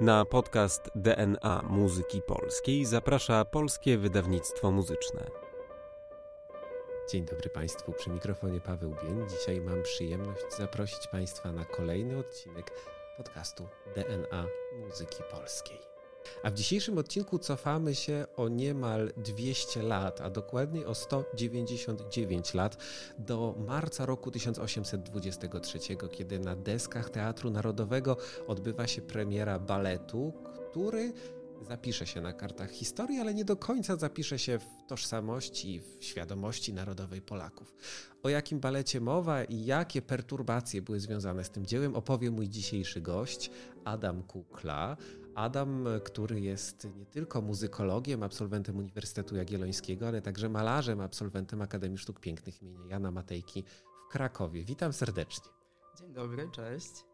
Na podcast DNA Muzyki Polskiej zaprasza Polskie Wydawnictwo Muzyczne. Dzień dobry Państwu, przy mikrofonie Paweł Bień. Dzisiaj mam przyjemność zaprosić Państwa na kolejny odcinek podcastu DNA Muzyki Polskiej. A w dzisiejszym odcinku cofamy się o niemal 200 lat, a dokładniej o 199 lat do marca roku 1823, kiedy na deskach Teatru Narodowego odbywa się premiera baletu, który zapisze się na kartach historii, ale nie do końca zapisze się w tożsamości w świadomości narodowej Polaków. O jakim balecie mowa i jakie perturbacje były związane z tym dziełem opowie mój dzisiejszy gość, Adam Kukla. Adam, który jest nie tylko muzykologiem, absolwentem Uniwersytetu Jagiellońskiego, ale także malarzem, absolwentem Akademii Sztuk Pięknych imienia Jana Matejki w Krakowie. Witam serdecznie. Dzień dobry, cześć.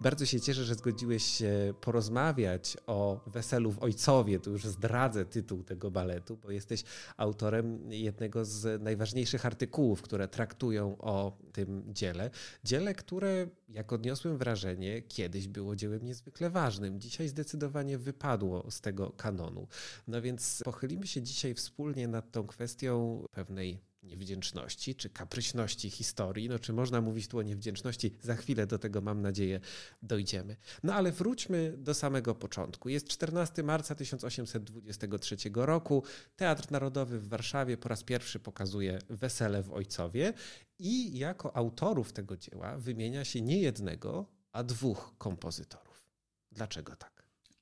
Bardzo się cieszę, że zgodziłeś się porozmawiać o Weselu w Ojcowie. Tu już zdradzę tytuł tego baletu, bo jesteś autorem jednego z najważniejszych artykułów, które traktują o tym dziele. Dziele, które, jak odniosłem wrażenie, kiedyś było dziełem niezwykle ważnym. Dzisiaj zdecydowanie wypadło z tego kanonu. No więc pochylimy się dzisiaj wspólnie nad tą kwestią pewnej niewdzięczności czy kapryśności historii. No, czy można mówić tu o niewdzięczności? Za chwilę do tego, mam nadzieję, dojdziemy. No ale wróćmy do samego początku. Jest 14 marca 1823 roku. Teatr Narodowy w Warszawie po raz pierwszy pokazuje Wesele w Ojcowie i jako autorów tego dzieła wymienia się nie jednego, a dwóch kompozytorów. Dlaczego tak?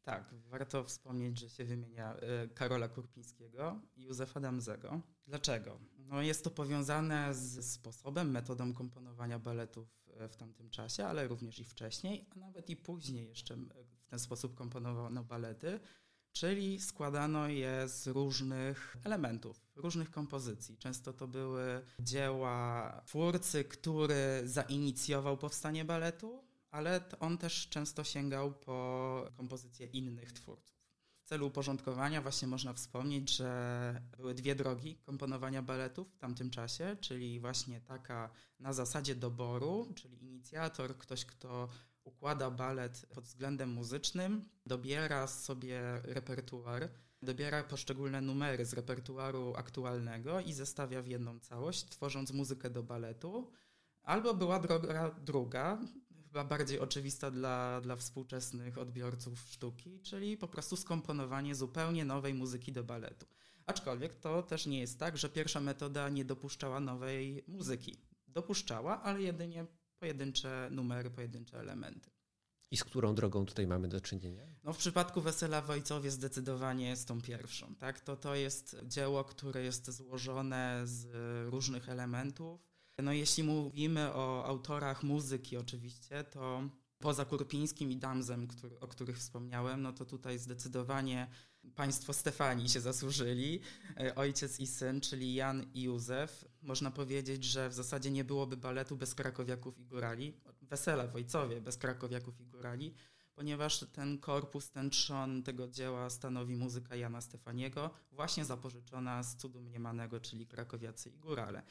Tak, warto wspomnieć, że się wymienia e, Karola Kurpińskiego i Józefa Damzego. Dlaczego? No jest to powiązane z sposobem, metodą komponowania baletów e, w tamtym czasie, ale również i wcześniej, a nawet i później jeszcze w ten sposób komponowano balety, czyli składano je z różnych elementów, różnych kompozycji. Często to były dzieła twórcy, który zainicjował powstanie baletu, ale on też często sięgał po kompozycje innych twórców. W celu uporządkowania właśnie można wspomnieć, że były dwie drogi komponowania baletów w tamtym czasie, czyli właśnie taka na zasadzie doboru, czyli inicjator, ktoś, kto układa balet pod względem muzycznym, dobiera sobie repertuar, dobiera poszczególne numery z repertuaru aktualnego i zestawia w jedną całość, tworząc muzykę do baletu. Albo była droga druga, chyba bardziej oczywista dla, dla współczesnych odbiorców sztuki, czyli po prostu skomponowanie zupełnie nowej muzyki do baletu. Aczkolwiek to też nie jest tak, że pierwsza metoda nie dopuszczała nowej muzyki. Dopuszczała, ale jedynie pojedyncze numery, pojedyncze elementy. I z którą drogą tutaj mamy do czynienia? No w przypadku Wesela w Ojcowie zdecydowanie z tą pierwszą. Tak? To, to jest dzieło, które jest złożone z różnych elementów no jeśli mówimy o autorach muzyki oczywiście, to poza Kurpińskim i Damzem, który, o których wspomniałem, no to tutaj zdecydowanie państwo Stefani się zasłużyli, e, ojciec i syn, czyli Jan i Józef. Można powiedzieć, że w zasadzie nie byłoby baletu bez krakowiaków i górali, wesela w Ojcowie bez krakowiaków i górali, ponieważ ten korpus, ten trzon tego dzieła stanowi muzyka Jana Stefaniego, właśnie zapożyczona z cudu mniemanego, czyli krakowiacy i górale.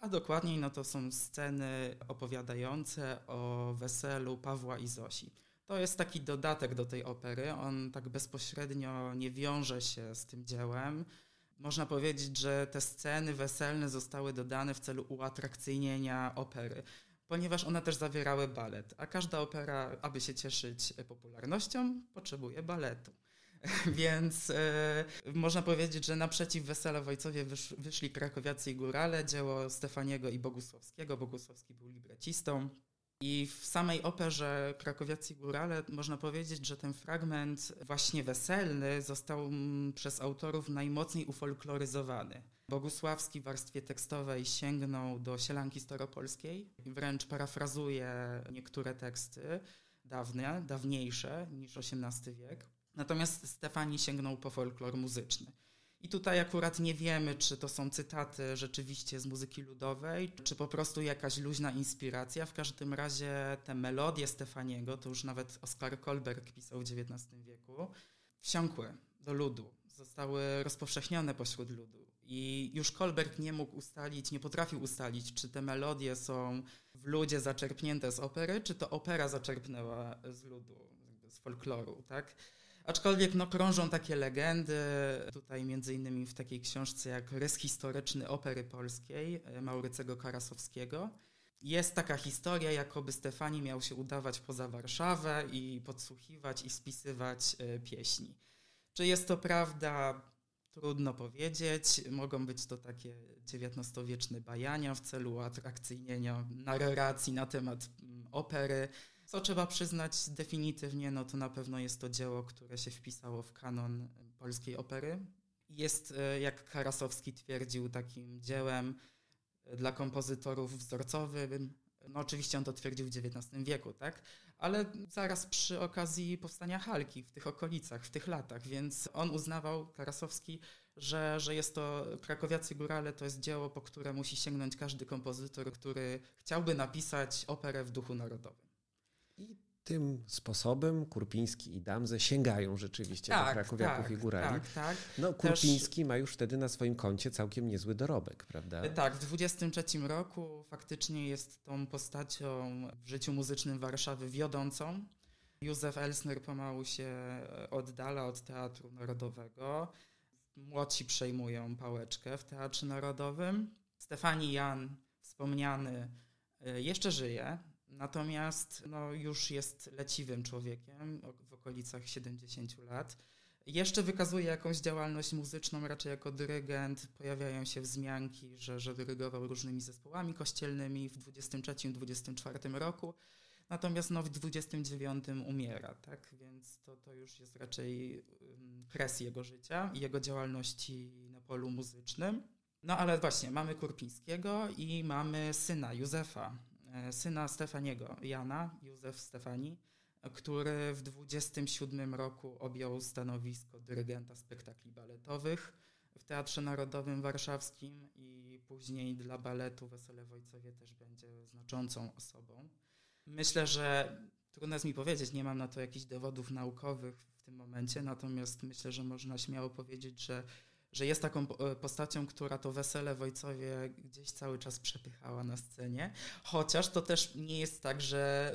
A dokładniej no to są sceny opowiadające o weselu Pawła i Zosi. To jest taki dodatek do tej opery. On tak bezpośrednio nie wiąże się z tym dziełem. Można powiedzieć, że te sceny weselne zostały dodane w celu uatrakcyjnienia opery, ponieważ one też zawierały balet, a każda opera, aby się cieszyć popularnością, potrzebuje baletu. Więc e, można powiedzieć, że naprzeciw Wesela w Ojcowie wysz, wyszli krakowiacy i górale, dzieło Stefaniego i Bogusławskiego. Bogusławski był librecistą. I w samej operze Krakowiacy Górale można powiedzieć, że ten fragment właśnie weselny został przez autorów najmocniej ufolkloryzowany. Bogusławski w warstwie tekstowej sięgnął do Sielanki Staropolskiej, wręcz parafrazuje niektóre teksty dawne, dawniejsze niż XVIII wiek. Natomiast Stefani sięgnął po folklor muzyczny. I tutaj akurat nie wiemy, czy to są cytaty rzeczywiście z muzyki ludowej, czy po prostu jakaś luźna inspiracja. W każdym razie te melodie Stefaniego, to już nawet Oskar Kolberg pisał w XIX wieku, wsiąkły do ludu, zostały rozpowszechnione pośród ludu. I już Kolberg nie mógł ustalić, nie potrafił ustalić, czy te melodie są w ludzie zaczerpnięte z opery, czy to opera zaczerpnęła z ludu z folkloru, tak? Aczkolwiek no, krążą takie legendy, tutaj między innymi w takiej książce jak Rys historyczny opery polskiej e, Maurycego Karasowskiego. Jest taka historia, jakoby Stefani miał się udawać poza Warszawę i podsłuchiwać i spisywać e, pieśni. Czy jest to prawda? Trudno powiedzieć. Mogą być to takie XIX-wieczne bajania w celu uatrakcyjnienia narracji na temat mm, opery. Co trzeba przyznać definitywnie, no to na pewno jest to dzieło, które się wpisało w kanon polskiej opery. Jest, e, jak Karasowski twierdził, takim dziełem e, dla kompozytorów wzorcowym. No oczywiście on to twierdził w XIX wieku, tak? Ale zaraz przy okazji powstania Halki w tych okolicach, w tych latach, więc on uznawał, Karasowski, że, że jest to Krakowiacy Górale to jest dzieło, po które musi sięgnąć każdy kompozytor, który chciałby napisać operę w duchu narodowym. Tym sposobem Kurpiński i Damze sięgają rzeczywiście tak, do Krakowiaków tak, i Górali. Tak, tak. No, Kurpiński Też... ma już wtedy na swoim koncie całkiem niezły dorobek, prawda? E, tak, w 23 roku faktycznie jest tą postacią w życiu muzycznym Warszawy wiodącą. Józef Elsner pomału się oddala od Teatru Narodowego. Młodsi przejmują pałeczkę w Teatrze Narodowym. Stefani Jan, wspomniany, e, jeszcze żyje. Natomiast no, już jest leciwym człowiekiem w okolicach 70 lat. Jeszcze wykazuje jakąś działalność muzyczną, raczej jako dyrygent. Pojawiają się wzmianki, że, że dyrygował różnymi zespołami kościelnymi w 23-24 roku. Natomiast no, w 29 umiera, tak? Więc to, to już jest raczej kres jego życia i jego działalności na polu muzycznym. No ale właśnie, mamy Kurpińskiego i mamy syna Józefa, syna Stefaniego, Jana, Józef Stefani, który w 27 roku objął stanowisko dyrygenta spektakli baletowych w Teatrze Narodowym Warszawskim i później dla baletu Wesele Wojcowie też będzie znaczącą osobą. Myślę, że trudno jest mi powiedzieć, nie mam na to jakichś dowodów naukowych w tym momencie, natomiast myślę, że można śmiało powiedzieć, że że jest taką e, postacią, która to wesele w Ojcowie gdzieś cały czas przepychała na scenie. Chociaż to też nie jest tak, że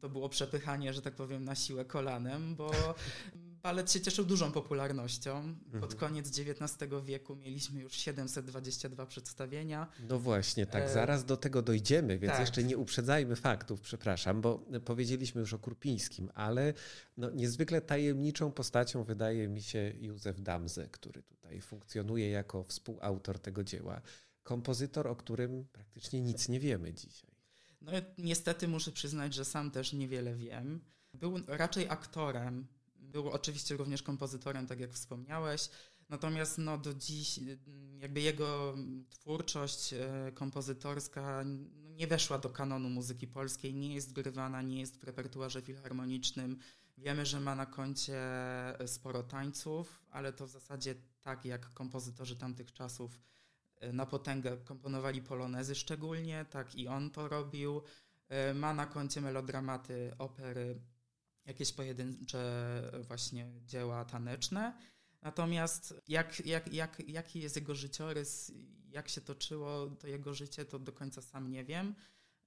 to było przepychanie, że tak powiem, na siłę kolanem, bo balet się cieszył dużą popularnością. Pod mhm. koniec XIX wieku mieliśmy już 722 przedstawienia. No właśnie, tak, e... zaraz do tego dojdziemy, więc tak. jeszcze nie uprzedzajmy faktów, przepraszam, bo powiedzieliśmy już o Kurpińskim, ale no, niezwykle tajemniczą postacią wydaje mi się Józef Damze, który tutaj funkcjonuje jako współautor tego dzieła. Kompozytor, o którym praktycznie nic nie wiemy dzisiaj. No niestety muszę przyznać, że sam też niewiele wiem. Był raczej aktorem, był oczywiście również kompozytorem, tak jak wspomniałeś. Natomiast no, do dziś jakby jego twórczość e, kompozytorska no, nie weszła do kanonu muzyki polskiej, nie jest grywana, nie jest w repertuarze filharmonicznym. Wiemy, że ma na koncie sporo tańców, ale to w zasadzie tak jak kompozytorzy tamtych czasów e, na potęgę komponowali polonezy szczególnie, tak i on to robił. E, ma na koncie melodramaty, opery, jakieś pojedyncze właśnie dzieła taneczne. Natomiast jak, jak, jak, jaki jest jego życiorys, jak się toczyło to jego życie, to do końca sam nie wiem.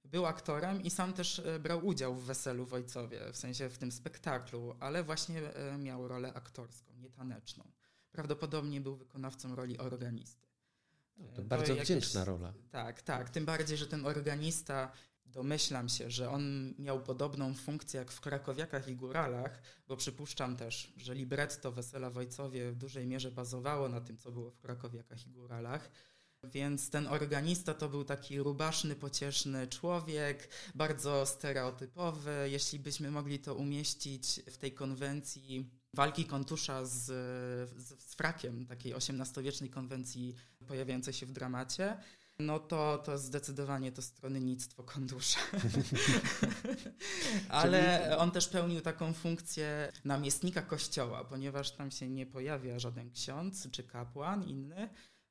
Był aktorem i sam też e, brał udział w Weselu w Ojcowie, w sensie w tym spektaklu, ale właśnie e, miał rolę aktorską, nie taneczną. Prawdopodobnie był wykonawcą roli organisty. No, to, to bardzo jakieś, wdzięczna rola. Tak, tak. Tym bardziej, że ten organista Domyślam się, że on miał podobną funkcję jak w Krakowiakach i Góralach, bo przypuszczam też, że libretto Wesela Wojcowie w dużej mierze bazowało na tym, co było w Krakowiakach i Góralach. Więc ten organista to był taki rubaszny, pocieszny człowiek, bardzo stereotypowy. Jeśli byśmy mogli to umieścić w tej konwencji walki kontusza z, z, z frakiem, takiej XVIII-wiecznej konwencji pojawiającej się w dramacie, no to, to zdecydowanie to stronnictwo Kondusza. Ale on też pełnił taką funkcję namiestnika kościoła, ponieważ tam się nie pojawia żaden ksiądz czy kapłan inny,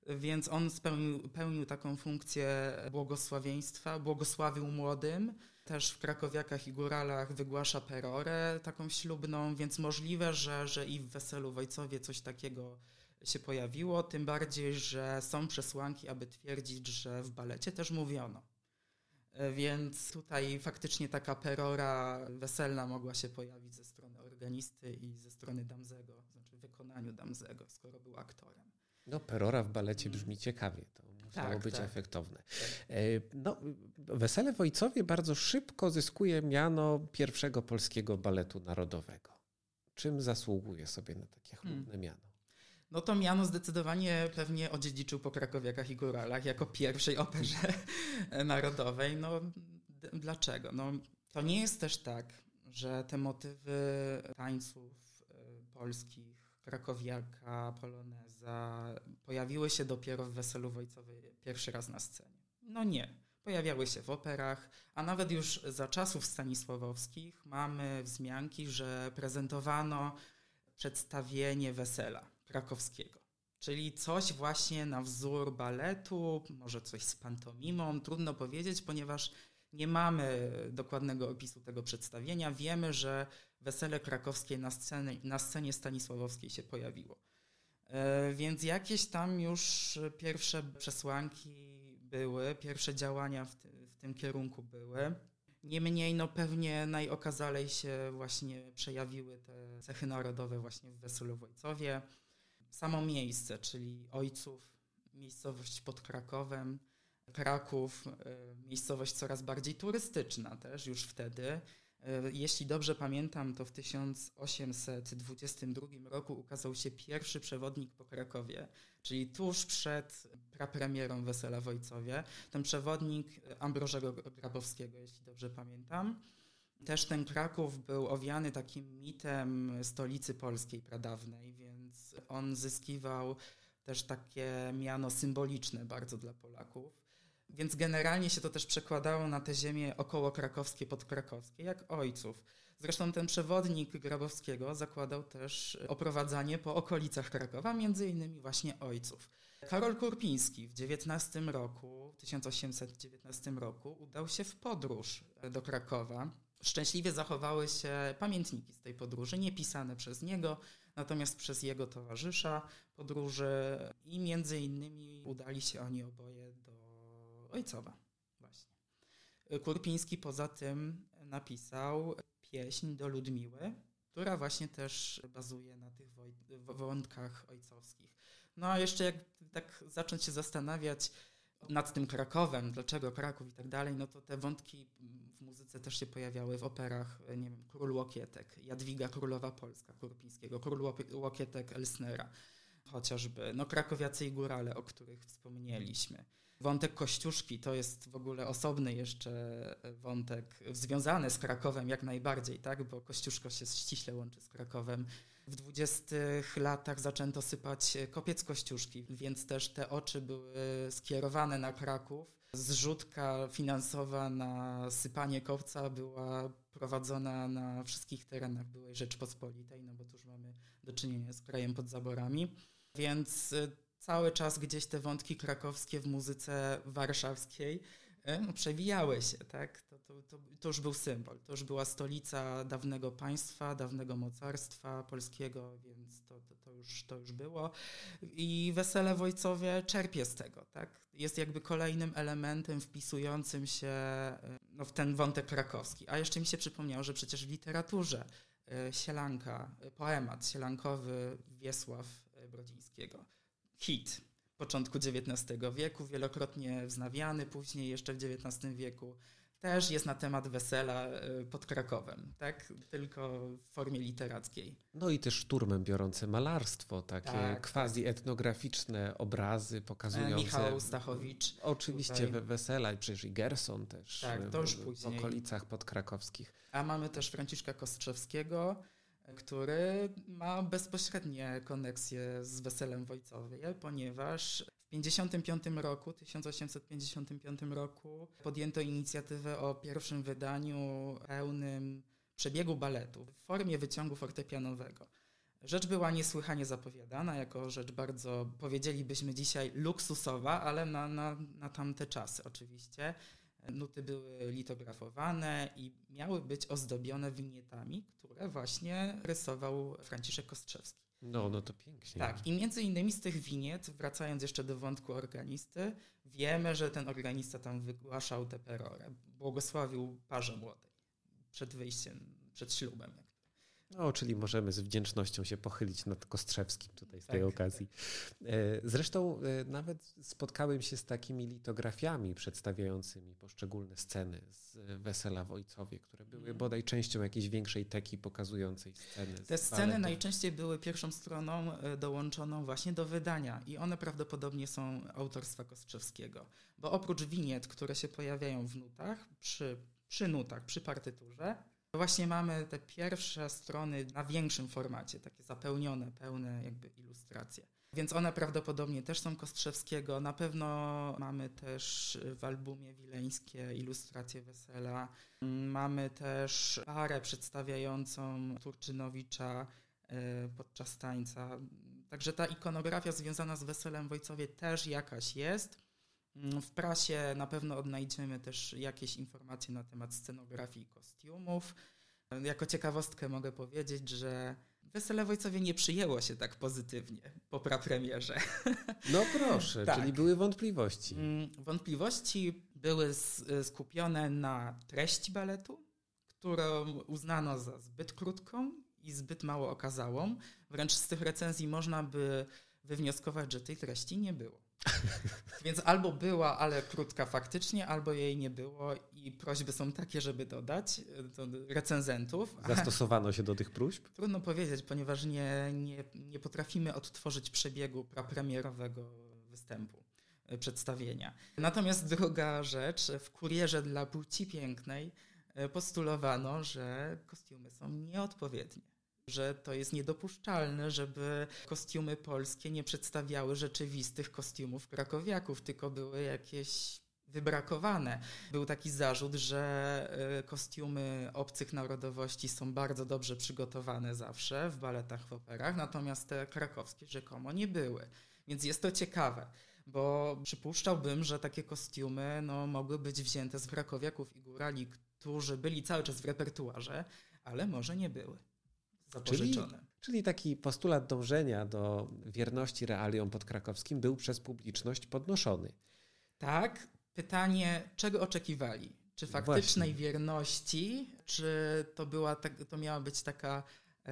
więc on spełnił, pełnił taką funkcję błogosławieństwa, błogosławił młodym. Też w Krakowiakach i Góralach wygłasza perorę taką ślubną, więc możliwe, że, że i w Weselu w Ojcowie coś takiego się pojawiło, tym bardziej, że są przesłanki, aby twierdzić, że w balecie też mówiono. E, więc tutaj faktycznie taka perora weselna mogła się pojawić ze strony organisty i ze strony Damzego, znaczy w wykonaniu Damzego, skoro był aktorem. No, perora w balecie brzmi ciekawie, to musiało tak, być tak. efektowne. E, no, Wesele Wojcowie bardzo szybko zyskuje miano pierwszego polskiego baletu narodowego. Czym zasługuje sobie na takie chlubne hmm. miano? No to miano zdecydowanie pewnie odziedziczył po Krakowiakach i Góralach jako pierwszej operze narodowej. No dlaczego? No, to nie jest też tak, że te motywy tańców e, polskich, krakowiaka, poloneza pojawiły się dopiero w Weselu Wojcowej pierwszy raz na scenie. No nie. Pojawiały się w operach, a nawet już za czasów stanisławowskich mamy wzmianki, że prezentowano przedstawienie wesela krakowskiego. Czyli coś właśnie na wzór baletu, może coś z pantomimą, trudno powiedzieć, ponieważ nie mamy dokładnego opisu tego przedstawienia. Wiemy, że wesele krakowskie na scenie, na scenie stanisławowskiej się pojawiło. E, więc jakieś tam już pierwsze przesłanki były, pierwsze działania w, ty, w tym kierunku były. Niemniej no pewnie najokazalej się właśnie przejawiły te cechy narodowe właśnie w Weselu Wojcowie. Samo miejsce, czyli Ojców, miejscowość pod Krakowem, Kraków, e, miejscowość coraz bardziej turystyczna też już wtedy. E, jeśli dobrze pamiętam, to w 1822 roku ukazał się pierwszy przewodnik po Krakowie, czyli tuż przed prapremierą Wesela Wojcowie. Ten przewodnik Ambrożego Grabowskiego, jeśli dobrze pamiętam. Też ten Kraków był owiany takim mitem stolicy polskiej pradawnej, więc on zyskiwał też takie miano symboliczne bardzo dla Polaków. Więc generalnie się to też przekładało na te ziemie około krakowskie, podkrakowskie, jak ojców. Zresztą ten przewodnik Grabowskiego zakładał też oprowadzanie po okolicach Krakowa, między innymi właśnie ojców. Karol Kurpiński w 19 roku, 1819 roku udał się w podróż do Krakowa. Szczęśliwie zachowały się pamiętniki z tej podróży, nie pisane przez niego, natomiast przez jego towarzysza podróży i między innymi udali się oni oboje do ojcowa. Właśnie. Kurpiński poza tym napisał pieśń do Ludmiły, która właśnie też bazuje na tych wątkach ojcowskich. No a jeszcze jak tak zacząć się zastanawiać nad tym Krakowem, dlaczego Kraków i tak dalej, no to te wątki w muzyce też się pojawiały w operach, nie wiem, Król Łokietek, Jadwiga Królowa Polska Kurpińskiego, Król Łokietek Elsnera chociażby, no Krakowiacy i Górale, o których wspomnieliśmy. Wątek Kościuszki to jest w ogóle osobny jeszcze wątek związany z Krakowem jak najbardziej, tak? bo Kościuszko się ściśle łączy z Krakowem. W dwudziestych latach zaczęto sypać kopiec Kościuszki, więc też te oczy były skierowane na Kraków. Zrzutka finansowa na sypanie kopca była prowadzona na wszystkich terenach byłej Rzeczpospolitej, no bo tu już mamy do czynienia z krajem pod zaborami. Więc cały czas gdzieś te wątki krakowskie w muzyce warszawskiej e, no, przewijały się, tak? To, to, to, już był symbol, to już była stolica dawnego państwa, dawnego mocarstwa polskiego, więc to, to, to, już, to już było. I Wesele Wojcowie czerpie z tego, tak? Jest jakby kolejnym elementem wpisującym się e, no, w ten wątek krakowski. A jeszcze mi się przypomniało, że przecież w literaturze e, Sielanka, poemat sielankowy Wiesław Brodzińskiego hit początku XIX wieku, wielokrotnie wznawiany później jeszcze w XIX wieku. Też jest na temat wesela e, pod Krakowem, tak? Tylko w formie literackiej. No i też szturmem biorące malarstwo, takie tak, quasi-etnograficzne obrazy pokazujące... Michał Stachowicz. Oczywiście we wesela, przecież i Gerson też tak, to już w, w okolicach podkrakowskich. A mamy też Franciszka Kostrzewskiego, który ma bezpośrednie koneksje z Weselem Wojcowie, ponieważ 55 roku, 1855 roku podjęto inicjatywę o pierwszym wydaniu pełnym przebiegu baletu w formie wyciągu fortepianowego. Rzecz była niesłychanie zapowiadana, jako rzecz bardzo, powiedzielibyśmy dzisiaj, luksusowa, ale na, na, na tamte czasy oczywiście. Nuty były litografowane i miały być ozdobione winietami, które właśnie rysował Franciszek Kostrzewski. No, no to pięknie. Tak, i między innymi z tych winiet, wracając jeszcze do wątku organisty, wiemy, że ten organista tam wygłaszał tę perorę, błogosławił parze młodej przed wyjściem, przed ślubem. No, czyli możemy z wdzięcznością się pochylić nad Kostrzewskim tutaj z tej tak. okazji. E, zresztą e, nawet spotkałem się z takimi litografiami przedstawiającymi poszczególne sceny z Wesela w Ojcowie, które były mhm. bodaj częścią jakiejś większej teki pokazującej sceny. Te sceny najczęściej były pierwszą stroną e, dołączoną właśnie do wydania i one prawdopodobnie są autorstwa Kostrzewskiego, bo oprócz winiet, które się pojawiają w nutach, przy, przy nutach, przy partyturze, Właśnie mamy te pierwsze strony na większym formacie, takie zapełnione, pełne jakby ilustracje. Więc one prawdopodobnie też są Kostrzewskiego. Na pewno mamy też w albumie Wileńskie ilustracje wesela. Mamy też parę przedstawiającą Turczynowicza e, podczas tańca. Także ta ikonografia związana z weselem w Ojcowie też jakaś jest. W prasie na pewno odnajdziemy też jakieś informacje na temat scenografii i kostiumów. Jako ciekawostkę mogę powiedzieć, że Wesele Wojcowie nie przyjęło się tak pozytywnie po prapremierze. No proszę, tak. czyli były wątpliwości. Mm, wątpliwości były skupione na treści baletu, którą uznano za zbyt krótką i zbyt mało okazałą. Wręcz z tych recenzji można by wywnioskować, że tej treści nie było. Więc albo była, ale krótka faktycznie, albo jej nie było i prośby są takie, żeby dodać do recenzentów. Zastosowano się do tych próśb? Trudno powiedzieć, ponieważ nie, nie, nie potrafimy odtworzyć przebiegu prapremierowego występu, e, przedstawienia. Natomiast druga rzecz, w kurierze dla płci pięknej e, postulowano, że kostiumy są nieodpowiednie że to jest niedopuszczalne, żeby kostiumy polskie nie przedstawiały rzeczywistych kostiumów krakowiaków, tylko były jakieś wybrakowane. Był taki zarzut, że e, kostiumy obcych narodowości są bardzo dobrze przygotowane zawsze w baletach, w operach, natomiast te krakowskie rzekomo nie były. Więc jest to ciekawe, bo przypuszczałbym, że takie kostiumy no, mogły być wzięte z krakowiaków i górali, którzy byli cały czas w repertuarze, ale może nie były zapożyczone. Czyli, czyli taki postulat dążenia do wierności realiom podkrakowskim był przez publiczność podnoszony. Tak. Pytanie, czego oczekiwali? Czy faktycznej Właśnie. wierności, czy to, była, to miała być taka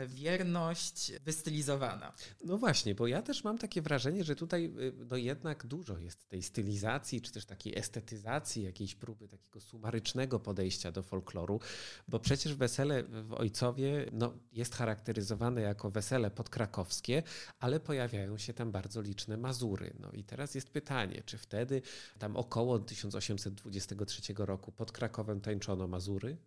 wierność wystylizowana. No właśnie, bo ja też mam takie wrażenie, że tutaj y, no jednak dużo jest tej stylizacji, czy też takiej estetyzacji, jakiejś próby takiego sumarycznego podejścia do folkloru, bo przecież wesele w Ojcowie no, jest charakteryzowane jako wesele podkrakowskie, ale pojawiają się tam bardzo liczne Mazury. No i teraz jest pytanie, czy wtedy tam około 1823 roku pod Krakowem tańczono Mazury?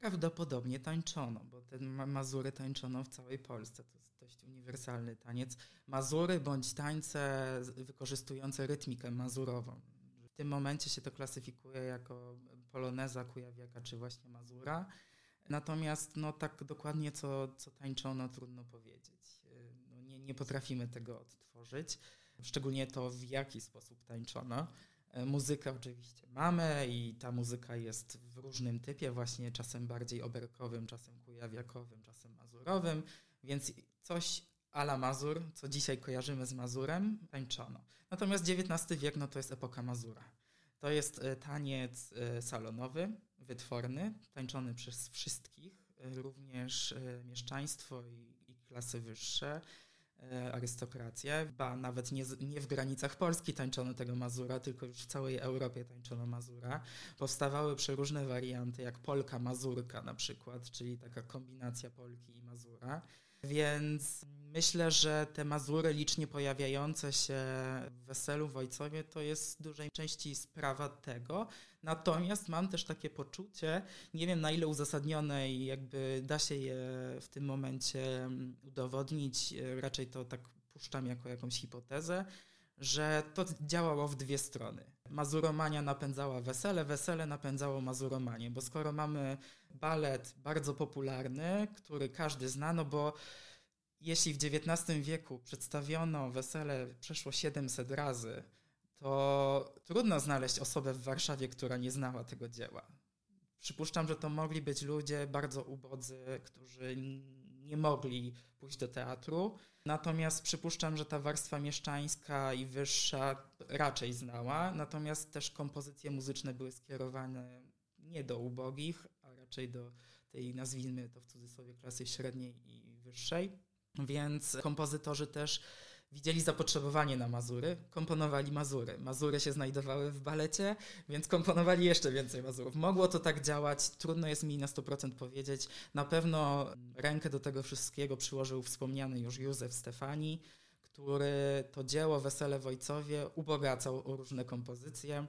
Prawdopodobnie tańczono, bo te mazury tańczono w całej Polsce. To jest dość uniwersalny taniec. Mazury bądź tańce wykorzystujące rytmikę mazurową. W tym momencie się to klasyfikuje jako poloneza, kujawiaka czy właśnie mazura. Natomiast no, tak dokładnie co, co tańczono trudno powiedzieć. No, nie, nie potrafimy tego odtworzyć. Szczególnie to, w jaki sposób tańczono. E, muzykę oczywiście mamy i ta muzyka jest w różnym typie, właśnie czasem bardziej oberkowym, czasem kujawiakowym, czasem mazurowym, więc coś ala Mazur, co dzisiaj kojarzymy z Mazurem, tańczono. Natomiast XIX wiek no to jest epoka Mazura. To jest e, taniec e, salonowy, wytworny, tańczony przez wszystkich, również mieszczaństwo i, i klasy wyższe. E, arystokrację, ba nawet nie, nie w granicach Polski tańczono tego Mazura, tylko już w całej Europie tańczono Mazura. Powstawały przeróżne warianty, jak Polka Mazurka na przykład, czyli taka kombinacja Polki i Mazura. Więc myślę, że te Mazury licznie pojawiające się w weselu w Ojcowie to jest w dużej części sprawa tego. Natomiast mam też takie poczucie, nie wiem na ile uzasadnione i jakby da się je w tym momencie udowodnić, raczej to tak puszczam jako jakąś hipotezę, że to działało w dwie strony. Mazuromania napędzała wesele, wesele napędzało mazuromanię, bo skoro mamy balet bardzo popularny, który każdy zna, no bo jeśli w XIX wieku przedstawiono wesele przeszło 700 razy, to trudno znaleźć osobę w Warszawie, która nie znała tego dzieła. Przypuszczam, że to mogli być ludzie bardzo ubodzy, którzy nie mogli pójść do teatru. Natomiast przypuszczam, że ta warstwa mieszczańska i wyższa raczej znała. Natomiast też kompozycje muzyczne były skierowane nie do ubogich, raczej do tej, nazwijmy to w cudzysłowie, klasy średniej i wyższej, więc kompozytorzy też widzieli zapotrzebowanie na Mazury, komponowali Mazury. Mazury się znajdowały w balecie, więc komponowali jeszcze więcej Mazurów. Mogło to tak działać, trudno jest mi na 100% powiedzieć. Na pewno rękę do tego wszystkiego przyłożył wspomniany już Józef Stefani, który to dzieło Wesele w Ojcowie ubogacał o różne kompozycje,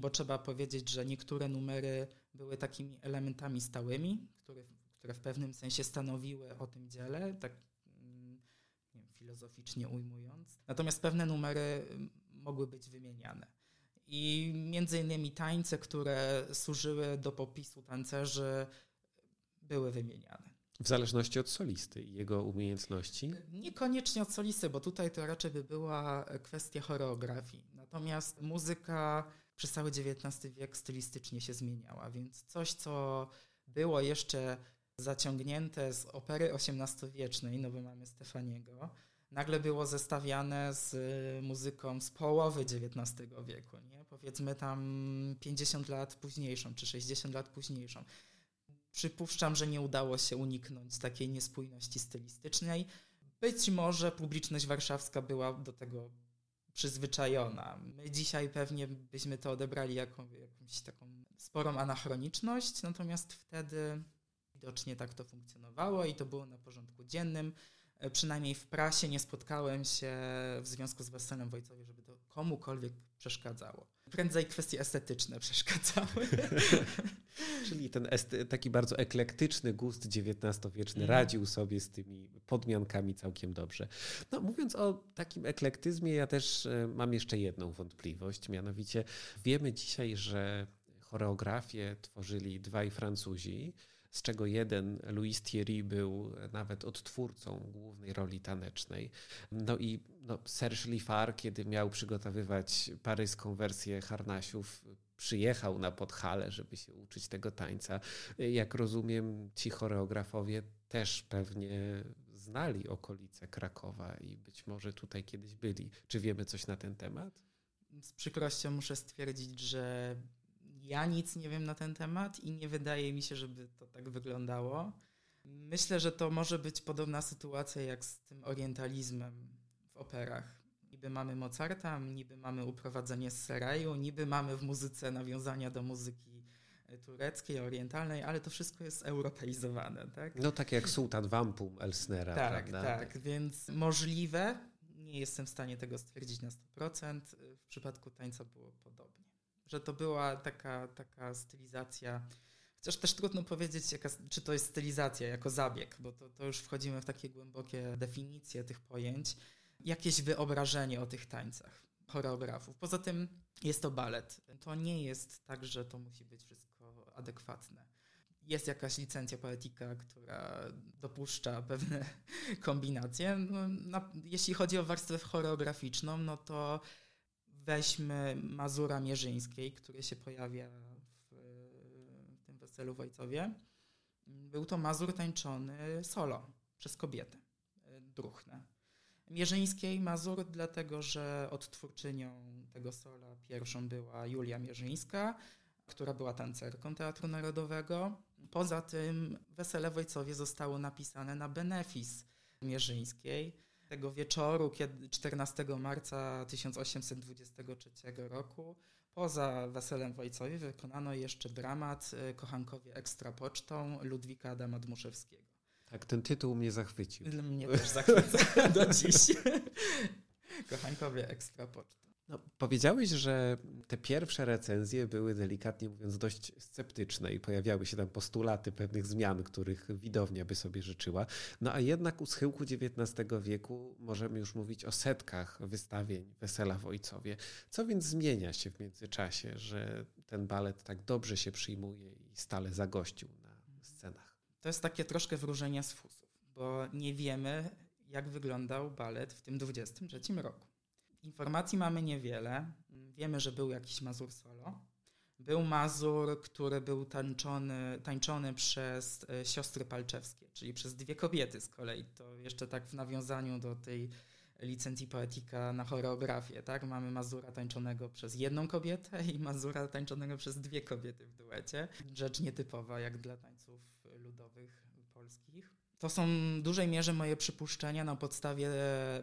bo trzeba powiedzieć, że niektóre numery były takimi elementami stałymi, które, które w pewnym sensie stanowiły o tym dziele, tak mm, wiem, filozoficznie ujmując. Natomiast pewne numery mm, mogły być wymieniane. I między innymi tańce, które służyły do popisu tancerzy, były wymieniane. W zależności od solisty i jego umiejętności? Niekoniecznie od solisty, bo tutaj to raczej by była kwestia choreografii. Natomiast muzyka przez cały XIX wiek stylistycznie się zmieniała, więc coś, co było jeszcze zaciągnięte z opery XVIII-wiecznej, no bo mamy Stefaniego, nagle było zestawiane z muzyką z połowy XIX wieku, nie? powiedzmy tam 50 lat późniejszą, czy 60 lat późniejszą. Przypuszczam, że nie udało się uniknąć takiej niespójności stylistycznej. Być może publiczność warszawska była do tego przyzwyczajona. My dzisiaj pewnie byśmy to odebrali jako jakąś taką sporą anachroniczność, natomiast wtedy widocznie tak to funkcjonowało i to było na porządku dziennym. E, przynajmniej w prasie nie spotkałem się w związku z weselem w Ojcowie, żeby to komukolwiek przeszkadzało. Prędzej kwestie estetyczne przeszkadzały. Czyli ten taki bardzo eklektyczny gust XIX-wieczny mm. radził sobie z tymi podmiankami całkiem dobrze. No, mówiąc o takim eklektyzmie, ja też e, mam jeszcze jedną wątpliwość. Mianowicie wiemy dzisiaj, że choreografię tworzyli dwaj Francuzi z czego jeden, Louis Thierry, był nawet odtwórcą głównej roli tanecznej. No i no, Serge Liffard, kiedy miał przygotowywać paryską wersję Harnasiów, przyjechał na Podhale, żeby się uczyć tego tańca. Jak rozumiem, ci choreografowie też pewnie znali okolice Krakowa i być może tutaj kiedyś byli. Czy wiemy coś na ten temat? Z przykrością muszę stwierdzić, że ja nic nie wiem na ten temat i nie wydaje mi się, żeby to tak wyglądało. Myślę, że to może być podobna sytuacja jak z tym orientalizmem w operach. Niby mamy Mozarta, niby mamy uprowadzenie z Seraju, niby mamy w muzyce nawiązania do muzyki tureckiej, orientalnej, ale to wszystko jest europeizowane. Tak? No tak jak Sultan Wampum Elsnera. Tak, prawda? tak, więc możliwe, nie jestem w stanie tego stwierdzić na 100%, w przypadku tańca było podobnie że to była taka, taka stylizacja. Chociaż też trudno powiedzieć, jaka, czy to jest stylizacja jako zabieg, bo to, to już wchodzimy w takie głębokie definicje tych pojęć. Jakieś wyobrażenie o tych tańcach choreografów. Poza tym jest to balet. To nie jest tak, że to musi być wszystko adekwatne. Jest jakaś licencja poetyka, która dopuszcza pewne kombinacje. No, na, jeśli chodzi o warstwę choreograficzną, no to weźmy Mazura Mierzyńskiej, który się pojawia w, w tym weselu w Ojcowie. Był to Mazur tańczony solo przez kobietę, druchnę. Mierzyńskiej Mazur, dlatego że odtwórczynią tego sola pierwszą była Julia Mierzyńska, która była tancerką Teatru Narodowego. Poza tym Wesele w Ojcowie zostało napisane na benefis Mierzyńskiej tego wieczoru, kiedy 14 marca 1823 roku, poza Weselem w Ojcowie wykonano jeszcze dramat e, Kochankowie Ekstra Pocztą Ludwika Adama Dmuszewskiego. Tak, ten tytuł mnie zachwycił. Mnie też zachwyca do dziś. Kochankowie Ekstra Pocztą. No, powiedziałeś, że te pierwsze recenzje były delikatnie mówiąc dość sceptyczne i pojawiały się tam postulaty pewnych zmian, których widownia by sobie życzyła. No a jednak u schyłku XIX wieku możemy już mówić o setkach wystawień Wesela w Ojcowie. Co więc zmienia się w międzyczasie, że ten balet tak dobrze się przyjmuje i stale zagościł na scenach? To jest takie troszkę wróżenia z fusów, bo nie wiemy, jak wyglądał balet w tym 23 roku. Informacji mamy niewiele. Wiemy, że był jakiś Mazur solo. Był Mazur, który był tańczony, tańczony przez e, siostry Palczewskie, czyli przez dwie kobiety z kolei. To jeszcze tak w nawiązaniu do tej licencji poetyka na choreografię, tak? Mamy Mazura tańczonego przez jedną kobietę i Mazura tańczonego przez dwie kobiety w duecie. Rzecz nietypowa jak dla tańców ludowych polskich To są w dużej mierze moje przypuszczenia na podstawie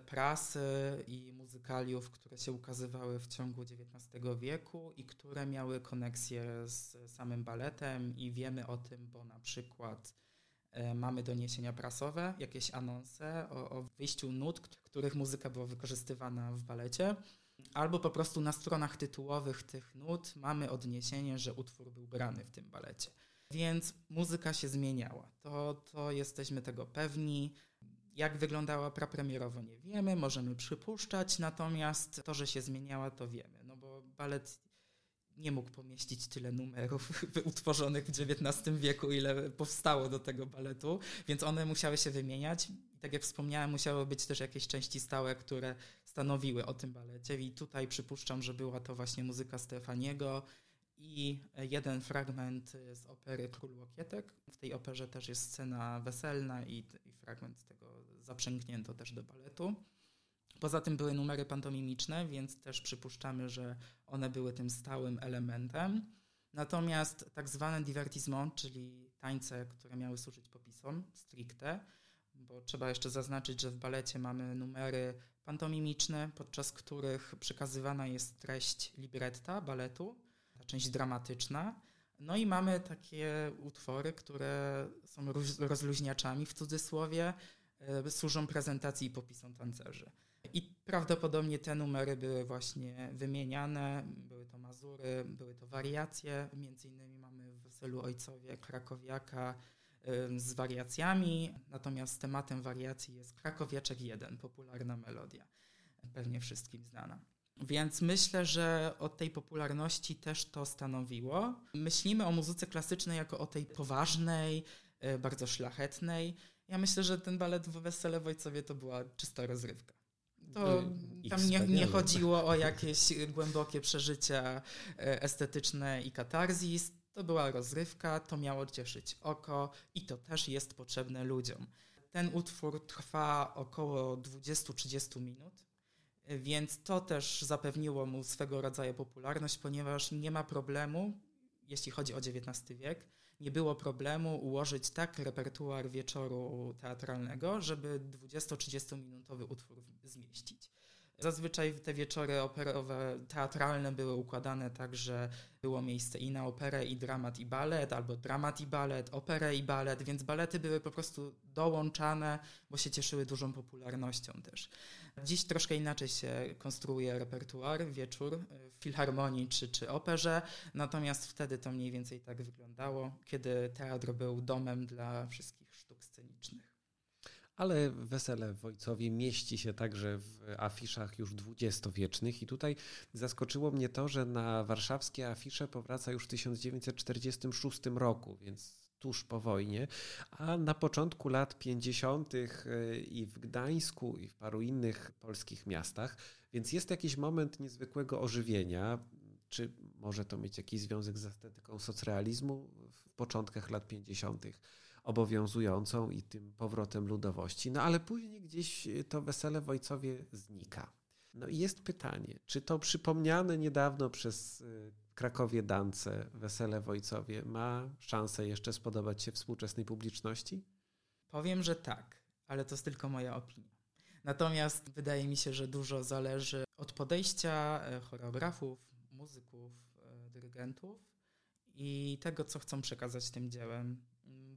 prasy i muzykaliów, które się ukazywały w ciągu XIX wieku i które miały koneksję z samym baletem i wiemy o tym, bo na przykład e, mamy doniesienia prasowe, jakieś anonse o, o wyjściu nut, których muzyka była wykorzystywana w balecie. Albo po prostu na stronach tytułowych tych nut mamy odniesienie, że utwór był brany w tym balecie. Więc muzyka się zmieniała. To, to jesteśmy tego pewni. Jak wyglądała prapremierowo nie wiemy, możemy przypuszczać, natomiast to, że się zmieniała, to wiemy. No bo balet nie mógł pomieścić tyle numerów utworzonych w XIX wieku, ile powstało do tego baletu, więc one musiały się wymieniać. I tak jak wspomniałem, musiały być też jakieś części stałe, które stanowiły o tym balecie. I tutaj przypuszczam, że była to właśnie muzyka Stefaniego, i jeden fragment z opery Król Łokietek. W tej operze też jest scena weselna i, i fragment tego zaprzęgnięto też do baletu. Poza tym były numery pantomimiczne, więc też przypuszczamy, że one były tym stałym elementem. Natomiast tak zwane divertissement, czyli tańce, które miały służyć popisom stricte, bo trzeba jeszcze zaznaczyć, że w balecie mamy numery pantomimiczne, podczas których przekazywana jest treść libretta baletu, część dramatyczna. No i mamy takie utwory, które są rozluźniaczami w cudzysłowie, e, służą prezentacji i popisom tancerzy. I prawdopodobnie te numery były właśnie wymieniane, były to mazury, były to wariacje, między innymi mamy w Weselu Ojcowie Krakowiaka z wariacjami, natomiast tematem wariacji jest Krakowiaczek 1, popularna melodia, pewnie wszystkim znana. Więc myślę, że od tej popularności też to stanowiło. Myślimy o muzyce klasycznej jako o tej poważnej, e, bardzo szlachetnej. Ja myślę, że ten balet w Wesele Wojcowie to była czysta rozrywka. To tam nie, nie, chodziło o jakieś głębokie przeżycia e, estetyczne i katarzis. To była rozrywka, to miało cieszyć oko i to też jest potrzebne ludziom. Ten utwór trwa około 20-30 minut więc to też zapewniło mu swego rodzaju popularność, ponieważ nie ma problemu, jeśli chodzi o XIX wiek, nie było problemu ułożyć tak repertuar wieczoru teatralnego, żeby 20-30 minutowy utwór zmieścić. Zazwyczaj te wieczory operowe, teatralne były układane tak, że było miejsce i na operę, i dramat, i balet, albo dramat i balet, operę i balet, więc balety były po prostu dołączane, bo się cieszyły dużą popularnością też. Dziś troszkę inaczej się konstruuje repertuar, wieczór w filharmonii czy, czy operze, natomiast wtedy to mniej więcej tak wyglądało, kiedy teatr był domem dla wszystkich sztuk scenicznych. Ale Wesele w Wojcowie mieści się także w afiszach już dwudziestowiecznych i tutaj zaskoczyło mnie to, że na warszawskie afisze powraca już w 1946 roku, więc tuż po wojnie, a na początku lat 50. E, i w Gdańsku, i w paru innych polskich miastach, więc jest jakiś moment niezwykłego ożywienia. Czy może to mieć jakiś związek z estetyką socrealizmu w początkach lat 50 obowiązującą i tym powrotem ludowości. No ale później gdzieś to wesele w Ojcowie znika. No i jest pytanie, czy to przypomniane niedawno przez y, Krakowie Dance Wesele w Ojcowie ma szansę jeszcze spodobać się współczesnej publiczności? Powiem, że tak, ale to jest tylko moja opinia. Natomiast wydaje mi się, że dużo zależy od podejścia e, choreografów, muzyków, e, dyrygentów i tego, co chcą przekazać tym dziełem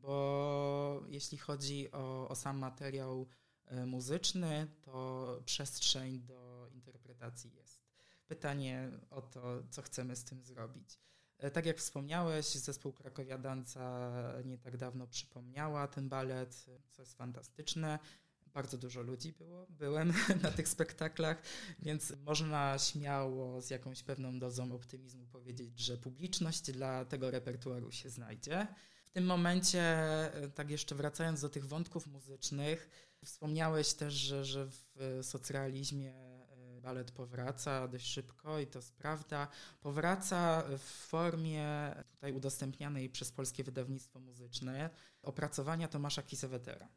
bo jeśli chodzi o, o sam materiał e, muzyczny, to przestrzeń do interpretacji jest. Pytanie o to, co chcemy z tym zrobić. E, tak jak wspomniałeś, zespół Krakowia Danca nie tak dawno przypomniała ten balet, co jest fantastyczne. Bardzo dużo ludzi było, byłem na tych spektaklach, więc można śmiało z jakąś pewną dozą optymizmu powiedzieć, że publiczność dla tego repertuaru się znajdzie tym momencie, e, tak jeszcze wracając do tych wątków muzycznych, wspomniałeś też, że, że w socrealizmie e, balet powraca dość szybko i to jest prawda. Powraca w formie tutaj udostępnianej przez Polskie Wydawnictwo Muzyczne opracowania Tomasza Kisewetera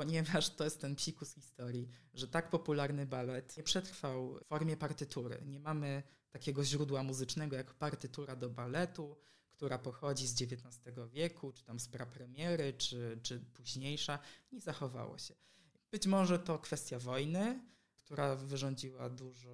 ponieważ to jest ten psikus historii, że tak popularny balet nie przetrwał w formie partytury. Nie mamy takiego źródła muzycznego jak partytura do baletu, która pochodzi z XIX wieku, czy tam z prapremiery, czy, czy późniejsza, nie zachowało się. Być może to kwestia wojny, która wyrządziła dużo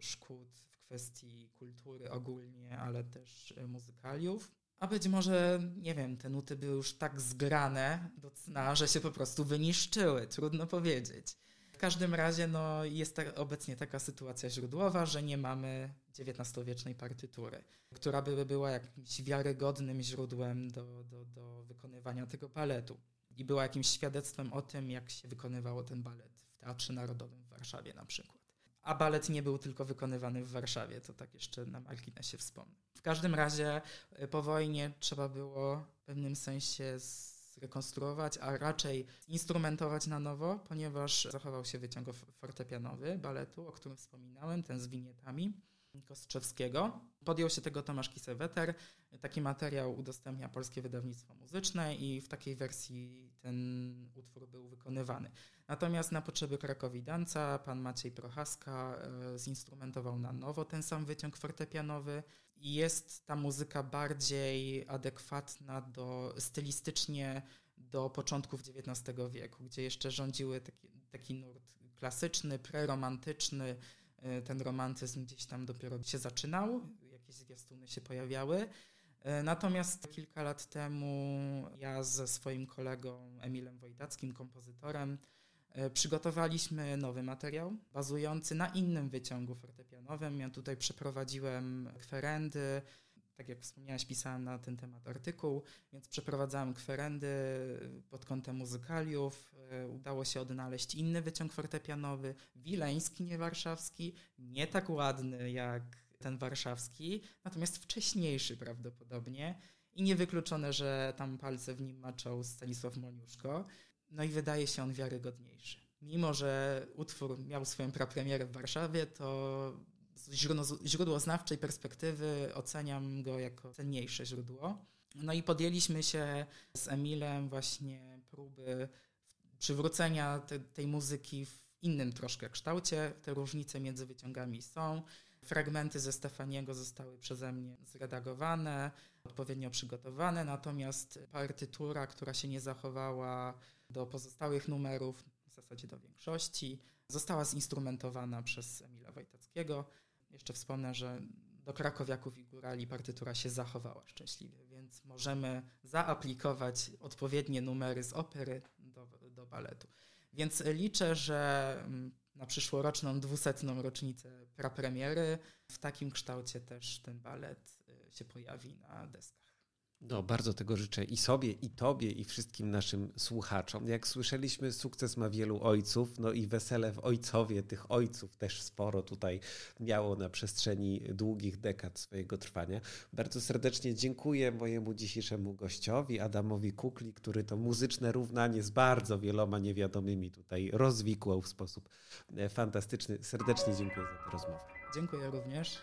szkód w kwestii kultury ogólnie, ale też muzykaliów. A być może, nie wiem, te nuty były już tak zgrane do cna, że się po prostu wyniszczyły. Trudno powiedzieć. W każdym razie no, jest ta, obecnie taka sytuacja źródłowa, że nie mamy XIX-wiecznej partytury, która by była jakimś wiarygodnym źródłem do, do, do wykonywania tego baletu. I była jakimś świadectwem o tym, jak się wykonywało ten balet w Teatrze Narodowym w Warszawie na przykład. A balet nie był tylko wykonywany w Warszawie, to tak jeszcze na marginesie wspomnę. W każdym razie y, po wojnie trzeba było w pewnym sensie zrekonstruować, a raczej instrumentować na nowo, ponieważ zachował się wyciąg fortepianowy baletu, o którym wspominałem, ten z winietami. Kostrzewskiego. Podjął się tego Tomasz Kiseweter. Taki materiał udostępnia Polskie Wydawnictwo Muzyczne i w takiej wersji ten utwór był wykonywany. Natomiast na potrzeby Krakowidanca pan Maciej Prochaska e, zinstrumentował na nowo ten sam wyciąg fortepianowy i jest ta muzyka bardziej adekwatna do stylistycznie do początków XIX wieku, gdzie jeszcze rządziły taki, taki nurt klasyczny, preromantyczny, ten romantyzm gdzieś tam dopiero się zaczynał, jakieś zwiastuny się pojawiały. E, natomiast kilka lat temu ja ze swoim kolegą Emilem Wojdackim, kompozytorem, E, przygotowaliśmy nowy materiał bazujący na innym wyciągu fortepianowym. Ja tutaj przeprowadziłem kwerendy, tak jak wspomniałeś, pisałem na ten temat artykuł, więc przeprowadzałem kwerendy pod kątem muzykaliów. E, udało się odnaleźć inny wyciąg fortepianowy, wileński, nie warszawski, nie tak ładny jak ten warszawski, natomiast wcześniejszy prawdopodobnie i niewykluczone, że tam palce w nim maczał Stanisław Moniuszko. No i wydaje się on wiarygodniejszy. Mimo, że utwór miał swoją prapremierę w Warszawie, to z źródłoznawczej perspektywy oceniam go jako cenniejsze źródło. No i podjęliśmy się z Emilem właśnie próby przywrócenia te, tej muzyki w innym troszkę kształcie. Te różnice między wyciągami są. Fragmenty ze Stefaniego zostały przeze mnie zredagowane, odpowiednio przygotowane, natomiast partytura, która się nie zachowała do pozostałych numerów, w zasadzie do większości, została przez Emila Wojtackiego. Jeszcze wspomnę, że do Krakowiaków i Górali partytura się zachowała szczęśliwie, więc możemy zaaplikować odpowiednie numery z opery do, do baletu. Więc liczę, że mm, na przyszłoroczną dwusetną rocznicę prapremiery w takim kształcie też ten balet y, się pojawi na deskach. No, bardzo tego życzę i sobie, i tobie, i wszystkim naszym słuchaczom. Jak słyszeliśmy, sukces ma wielu ojców, no i wesele w ojcowie tych ojców też sporo tutaj miało na przestrzeni długich dekad swojego trwania. Bardzo serdecznie dziękuję mojemu dzisiejszemu gościowi, Adamowi Kukli, który to muzyczne równanie z bardzo wieloma niewiadomymi tutaj rozwikłał w sposób e, fantastyczny. Serdecznie dziękuję za tę rozmowę. Dziękuję również.